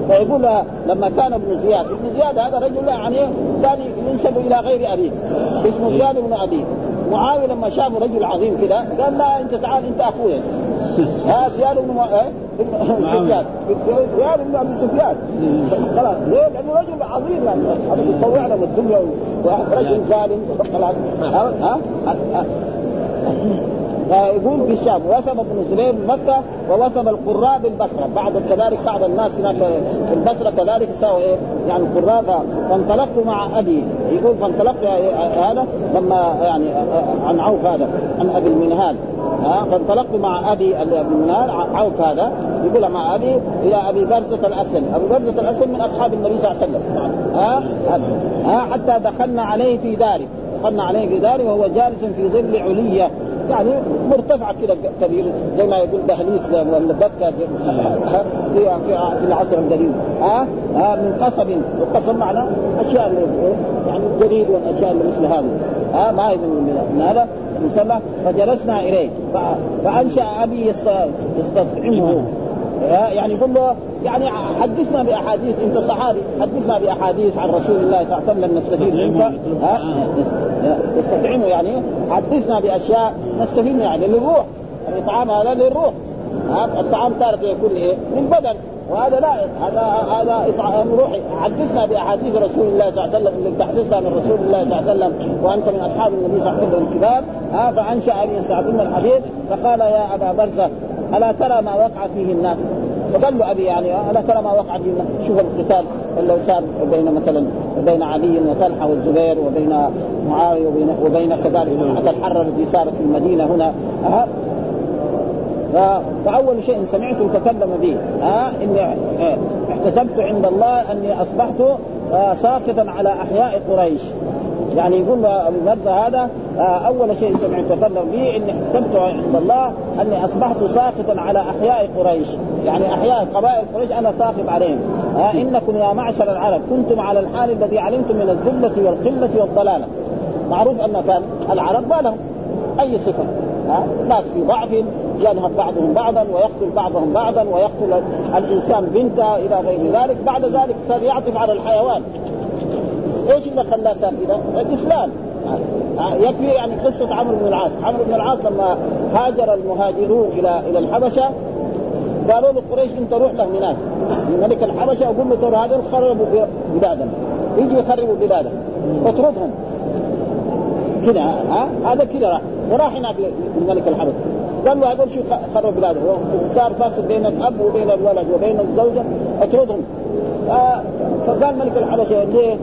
فيقول لما كان ابن زياد ابن زياد هذا رجل يعني كان ينسب إلى غير أبيه. اسمه زياد بن أبيه. معاوية لما شافه رجل عظيم كذا قال لا أنت تعال أنت أخويا. ها زياد بن سفيان. زياد بن أبي سفيان. خلاص ليه؟ لأنه رجل عظيم يعني. يطوع له الدنيا ورجل ظالم. خلاص. ها؟ ها؟ فيقول في الشام وثب ابن زبير بمكه ووثب القراء بالبصرة. بعد كذلك بعض الناس هناك في البصرة كذلك سووا إيه؟ يعني القراء فانطلقت مع أبي. يقول فانطلقت هذا لما يعني عن عوف هذا عن أبي المنهال. ها؟ فانطلقت مع أبي المنهال عوف هذا. يقول مع أبي إلى أبي برزة الأسلم، ابي برزة الأسلم من أصحاب النبي صلى الله عليه وسلم. ها؟ ها؟ حتى دخلنا عليه في داره. دخلنا عليه في داره وهو جالس في ظل علية. يعني مرتفعة كده كبير زي ما يقول دهليز ولا دكه في في العصر القديم. ها؟ ها من قصب. والقصب معناه أشياء يعني الجريد والاشياء اللي مثل هذه. ها؟ ما هي من هذا؟ مسمى فجلسنا إليه. فأنشأ أبي يستطعمه. يعني يقول له يعني حدثنا بأحاديث أنت صحابي حدثنا بأحاديث عن رسول الله صلى الله عليه وسلم نستفيد منك. ها؟ يستطعمه يعني. حدثنا بأشياء نستفيد يعني للروح. الاطعام هذا للروح. الطعام تارة يكون إيه؟ من بدن. وهذا لا هذا هذا إطعام روحي. حدثنا بأحاديث رسول الله صلى الله عليه وسلم اللي تحدثنا من رسول الله صلى الله عليه وسلم وأنت من أصحاب النبي صلى الله عليه وسلم الكبار. ها؟ فأنشأ ابي يستعظم الحديث فقال يا أبا برزه ألا ترى ما وقع فيه الناس؟ فقال له أبي يعني ألا ترى ما وقع فيه شوف القتال لو صار بين مثلا بين علي وطلحة والزبير وبين معاوية وبين, وبين كذلك حتى الحره التي صارت في المدينة هنا. فأول شيء سمعته تكلم به. ها إني احتسبت عند الله أني أصبحت آه، ساخطا على أحياء قريش. يعني يقول برزه هذا آه، أول شيء سمعت به إني احتسبت عند الله أني أصبحت ساخطا على أحياء قريش. يعني أحياء قبائل قريش أنا ساخط عليهم. ها إنكم يا معشر العرب كنتم على الحال الذي علمتم من الذلة والقلة والضلالة. معروف أن كان العرب ما لهم أي صفة؟ ها ناس في ضعف ينهب بعضهم بعضا ويقتل بعضهم بعضا ويقتل الإنسان بنته إلى غير ذلك. بعد ذلك صار يعطف على الحيوان. إيش اللي خلاه صار؟ الإسلام. يكفي يعني قصة عمرو بن العاص، عمرو بن العاص لما هاجر المهاجرون إلى إلى الحبشة قالوا له قريش أنت روح له هناك. لملك الحبشة وقول له ترى هذول خربوا بلادنا يجي يخربوا بلادنا اطردهم. كذا ها هذا كذا راح. وراح هناك لملك الحبشة. قال له هذول شو خربوا بلاده صار فاصل بين الأب وبين الولد وبين الزوجة. اطردهم. آه فقال ملك الحبشة ليه؟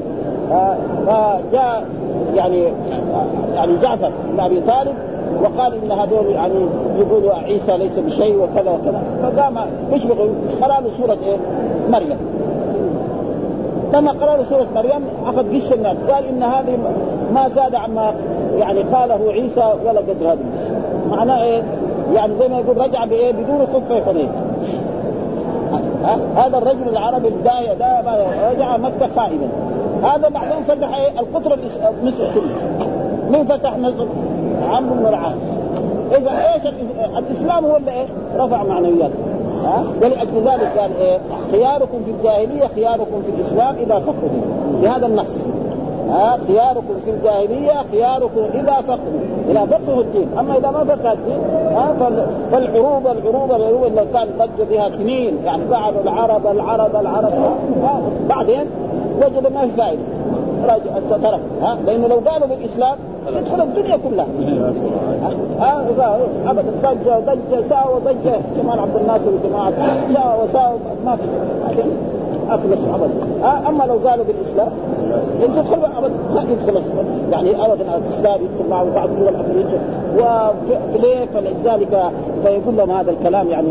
فجاء يعني يعني جعفر بن أبي طالب وقال إن هذول يعني يقولوا عيسى ليس بشيء وكذا وكذا. فقام إيش قرأ له سورة إيه؟ مريم. لما قرأ له سورة مريم أخذ قش الناس. قال إن هذه ما زاد عما يعني قاله عيسى ولا قدر هذا معناه إيه؟ يعني زي ما يقول رجع بإيه؟ بدون صفة حنين هذا الرجل العربي الداعية ده رجع مكة خائبا. هذا بعدين فتح إيه؟ القطر مصر كله مين فتح مصر؟ عمرو بن العاص. إذا إيش الإسلام هو اللي إيه؟ رفع معنوياته. ها؟ ولأجل ذلك قال إيه؟ خياركم في الجاهلية خياركم في الإسلام إذا فقدوا بهذا النص. ها؟ خياركم في الجاهلية خياركم إذا فقدوا إذا فقهوا الدين. أما إذا ما فقه الدين ها؟ فالعروبة العروبة العروبة اللي كان ضج بها سنين. يعني بعد العرب العرب العرب. بعدين وجد ما في فائدة. ترك. ها؟ لأنه لو قالوا بالإسلام يدخل الدنيا كلها. ها؟ ابدا. ضجة ضجة ساوى ضجة. جمال عبد الناصر وجماعه ساوى وساوى ما في. افلسوا ابدا. أما لو قالوا بالإسلام انت تدخل ابدا. ما يدخل يعني ابدا الإسلام يدخل معه بعض الدول الافريقيه وليه فلذلك فيقول لهم هذا الكلام يعني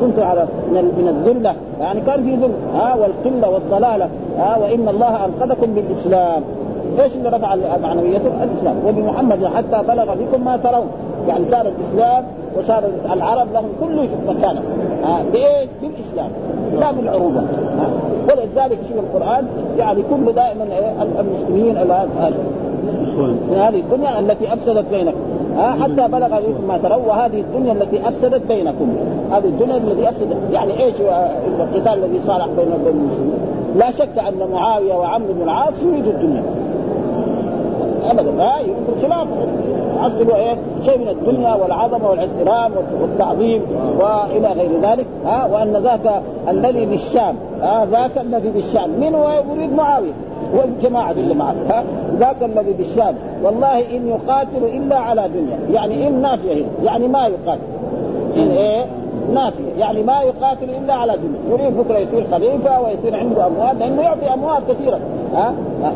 كنت على من الذلة. يعني كان في ذل ها والقلة والضلالة ها وإن الله أنقذكم بالإسلام. إيش اللي رفع معنويته؟ الإسلام. وبمحمد حتى بلغ بكم ما ترون. يعني صار الإسلام وصار العرب لهم كل مكانه. آه بإيش؟ بالإسلام. لا بالعروبه. ولذلك شوف القرآن يعني كل دائما المسلمين من هذه الدنيا التي أفسدت بينكم. ها حتى بلغ ما ترون وهذه الدنيا التي أفسدت بينكم. هذه الدنيا التي أفسدت يعني إيش القتال الذي صار بين المسلمين؟ لا شك أن معاوية وعمرو بن العاص يريدوا الدنيا. ابدا لا يريد الخلاف يحصلوا إيه؟ شيء من الدنيا والعظمة والاحترام والتعظيم وإلى غير ذلك. ها وأن ذاك الذي بالشام ها ذاك الذي بالشام. من هو يريد معاوية؟ والجماعة اللي معك ها؟ ذاك الذي بالشام. والله إن يقاتل إلا على دنيا. يعني إن نافية هنا يعني ما يقاتل. إن إيه؟ نافية. يعني ما يقاتل إلا على دنيا. يريد بكرة يصير خليفة ويصير عنده أموال لأنه يعطي أموال كثيرة. ها, ها؟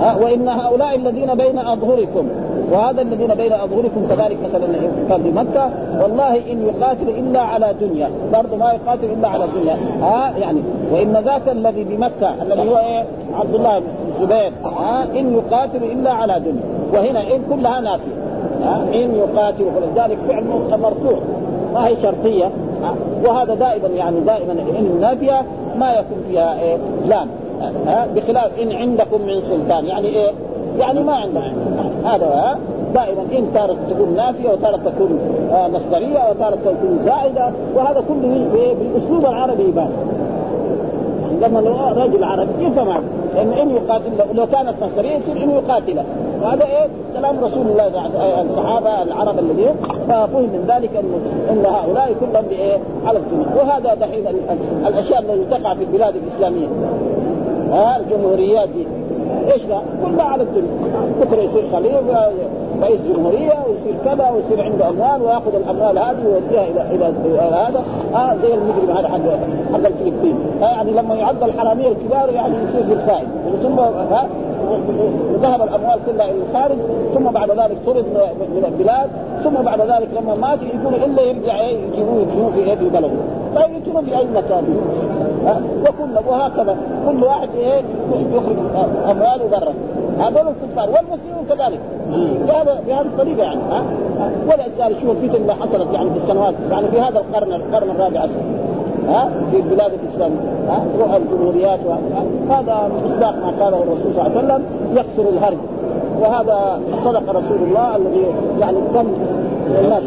ها؟ وإن هؤلاء الذين بين أظهركم وهذا الذين بين أظهركم كذلك مثلا كان في مكة. والله إن يقاتل إلا على دنيا برضه ما يقاتل إلا على دنيا. ها يعني وإن ذاك الذي بمكه الذي هو إيه؟ عبد الله بن الزبير ها إن يقاتل إلا على دنيا. وهنا ان كلها نافية. إن يقاتل. ولذلك فعل مرفوع ما هي شرطية؟ وهذا دائما يعني دائما إن نافية ما يكون فيها إيه؟ لام. بخلاف إن عندكم من سلطان. يعني إيه؟ يعني ما عندكم هذا دائما إن تارة تكون نافية وتارة تكون آه مصدرية وتارة تكون زائدة وهذا كله بالاسلوب العربي يبان. لما رجل عربي يفهم هذا لأن إن يقاتل لو كانت مصدرية يصير إنه يقاتله وهذا إيه؟ كلام رسول الله الصحابة العرب الذين ففهم من ذلك ان إن هؤلاء كلهم بإيه؟ على الدنيا وهذا دحين الأشياء التي تقع في البلاد الإسلامية. ها الجمهوريات دي. إيش لا؟ كلها على الدنيا. بكرة يصير خليفة رئيس جمهورية ويصير كذا ويصير عنده أموال ويأخذ الأموال هذه ويوديها إلى إلى هذا. آه زي المجرم هذا حق حق الفلبين. آه يعني لما يعد الحرامية الكبار يعني يصير في الخائن ثم وذهب الأموال كلها إلى الخارج ثم بعد ذلك طرد من البلاد ثم بعد ذلك لما مات يقول إلا يرجع يجيبوه يجيبوه في بلده. طيب يجيبوه في اي مكان وكل وهكذا. كل واحد إيه يخرج امواله برا هذول الكفار والمسلمون كذلك. بهذا بهذه الطريقة يعني ها؟ ولذلك شوف الفتن اللي حصلت يعني في السنوات يعني في هذا القرن القرن الرابع عشر ها؟ في البلاد الاسلاميه ها؟ روح الجمهوريات هذا مصداق ما قاله الرسول صلى الله عليه وسلم يكسر الهرج. وهذا صدق رسول الله الذي يعني كم الناس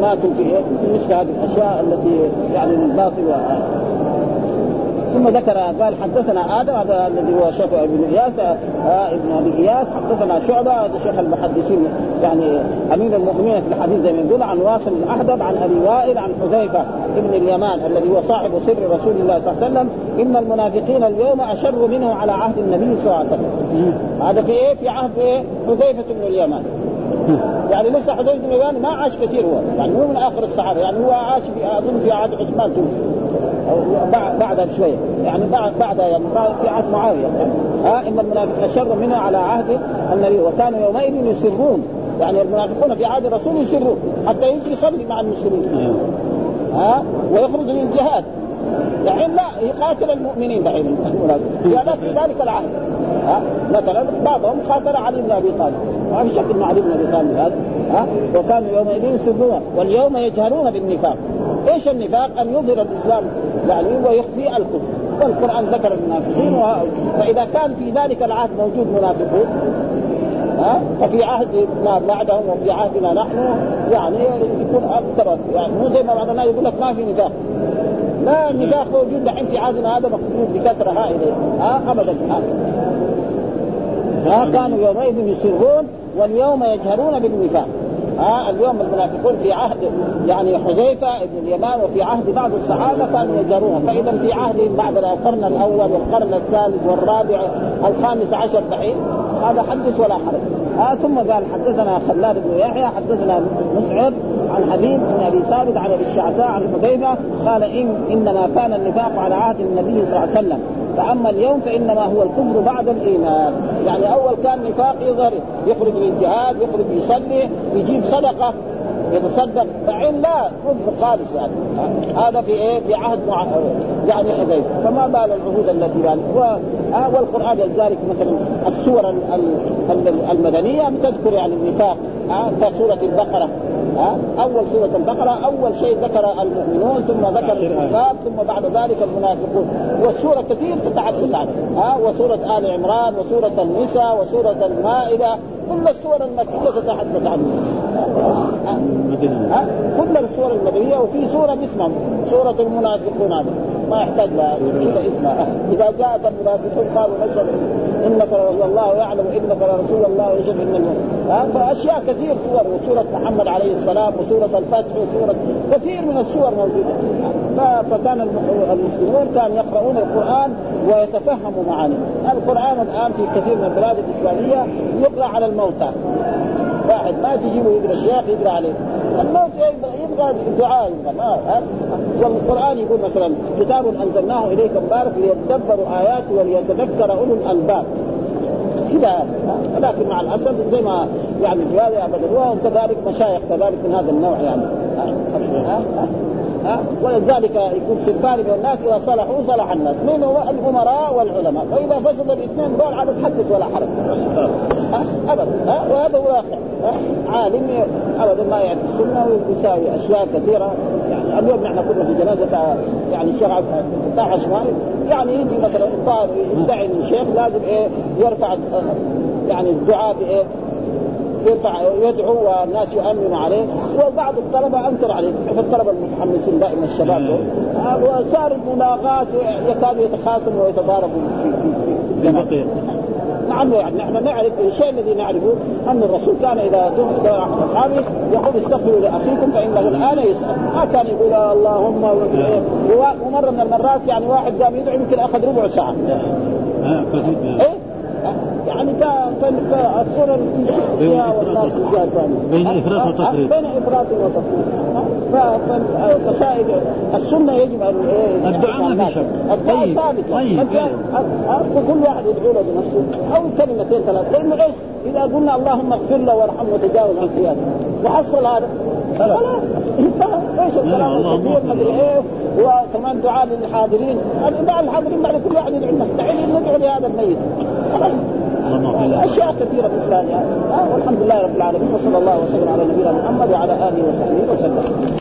ماتوا في مثل هذه الأشياء التي يعني من باطل ثم ذكر قال حدثنا آدم هذا الذي هو شيخ ابن اياس آه ابن أبي إياس. حدثنا شعبة هذا شيخ المحدثين يعني أمير المؤمنين في الحديث زي ما يقول عن واصل الاحدب عن أبي وائل عن حذيفة ابن اليمان الذي هو صاحب سر رسول الله صلى الله عليه وسلم. إن المنافقين اليوم أشر منه على عهد النبي صلى الله عليه وسلم. هذا في إيه؟ في عهد إيه؟ حذيفة بن اليمان. يعني لسه حذيفة بن اليمان ما عاش كثير هو. يعني مو من آخر الصحابة يعني هو عاش في أظن في عهد عثمان توفي. بعدها بشويه يعني بعد بعدها يعني في عهد معاوية. ها إن المنافق اشر منها على عهد النبي. وكانوا يومئذ يسرون. يعني المنافقون في عهد الرسول يسرون. حتى يجي يصلي مع المسلمين. ها؟ ويخرج للجهاد. يعني لا يقاتل المؤمنين دحين. في ذلك العهد. ها؟ مثلا بعضهم قاتل علي بن أبي طالب. ما في شك إنه علي بن أبي طالب هذا. ها؟ وكانوا يومئذ يسرون. واليوم يجهلون بالنفاق. إيش النفاق؟ أن يظهر الإسلام يعني ويخفي الكفر والقرآن ذكر المنافقين و... فإذا كان في ذلك العهد موجود منافقون ها؟ ففي عهد ما بعدهم وفي عهدنا نحن يعني يكون أكثر يعني مو زي ما بعض الناس يقول لك ما في نفاق. لا النفاق موجود دحين في عهدنا هذا مقصود بكثرة هائلة ها؟ ابدا ها؟ كانوا يومئذ يسرون واليوم يجهرون بالنفاق. ها اليوم المنافقون في عهد يعني حذيفة ابن اليمان وفي عهد بعض الصحابة كانوا يجهرون فإذا في عهد بعد القرن الأول والقرن الثالث والرابع الخامس عشر دحين هذا حدث ولا حرج. آه ثم قال حدثنا خلاد بن يحيى حدثنا مسعر عن حبيب بن أبي ثابت عن أبي الشعثاء عن حذيفة قال إن انما كان النفاق على عهد النبي صلى الله عليه وسلم. فاما اليوم فإنما هو الكفر بعد الإيمان. يعني أول كان نفاق يظهر يخرج للجهاد يخرج يصلي يجيب صدقة يتصدق. بعين لا كفر خالص يعني. هذا في إيه؟ في عهد يعني حذيفه فما بال العهود التي يعني والقرآن لذلك مثلا السور المدنية بتذكر يعني النفاق. كسوره البقرة. أول سورة البقرة أول شيء ذكر المؤمنون ثم ذكر الكفار ثم بعد ذلك المنافقون. والسورة كثير تتحدث عنه ها؟ وسورة آل عمران وسورة النساء وسورة المائدة. كل السور المكية تتحدث عنه. ها؟ كل السور المدنية وفي سورة اسمها سورة المنافقون هذا ما يحتاج لها. اسمها. إذا جاءت المنافقون قالوا نشهد إنك الله يعلم إنك لرسول الله ويشهد ان فأشياء كثير سور وسورة محمد عليه السلام وسورة الفتح وسورة كثير من السور موجودة. فكان المسلمون كانوا يقرؤون القرآن ويتفهموا معانيه القرآن الآن في كثير من البلاد الإسلامية يقرأ على الموتى. واحد ما تجيبه يقرأ الشيخ يقرأ عليه. الموت يبغى دعاء والقرآن يقول مثلا كتاب أنزلناه إليك مبارك ليتدبروا آياته وليتذكر أولو الألباب. كذا لكن مع الأسف زي ما يعني في هذا ابدا وكذلك مشايخ كذلك من هذا النوع يعني. ها؟ ولذلك يكون سلطان بين الناس إذا صلحوا صلح الناس. من هو الأمراء والعلماء. فإذا فسد الاثنين دول عاد تحدث ولا حرج. ابدا. ها؟ وهذا هو واقع عالم ابدا ما يعرف السنة ويساوي أشياء كثيرة. يعني اليوم نحن كنا في جنازة يعني الشيخ عبد الفتاح يعني يجي مثلا يدعي الشيخ لازم إيه؟ يرفع يعني الدعاء بإيه؟ يدعو والناس يؤمنوا عليه وبعض الطلبة أنكر عليه. الطلبة المتحمسين دائما الشباب. دول وصار الملاقات يكادوا يتخاصموا ويتضاربوا في في في نعم يعني نحن نعرف الشيء الذي نعرفه أن الرسول كان إذا توفي احد أصحابه يقول استغفروا لأخيكم فإنه الآن يسأل. ما كان يقول اللهم ومرة من المرات يعني واحد قام يدعو يمكن أخذ ربع ساعة. إيه؟ فالصوره اللي فيها والناس فيها ثاني بين إفراط وتفريط. بين إفراط وتفريط. فالقصائد السنة يجب ان إيه، الدعاء ما في شك. الدعاء طيب، ثابت طيب، طيب. أ- أ- فكل واحد يدعو له بنفسه. أو كلمتين ثلاث لأنه إيش؟ إذا قلنا اللهم اغفر له وارحمه وتجاوز عن خيانته وحصل هذا. خلاص. انتهى إيش الكلام الكثير مدري. إيه؟ وكمان دعاء للحاضرين. الدعاء للحاضرين بعد كل واحد يدعو. نستعين ندعو لهذا الميت. خلاص. أشياء كثيرة مثل هذه آه، والحمد لله رب العالمين وصلى الله وسلم على نبينا محمد وعلى آله وصحبه وسلم.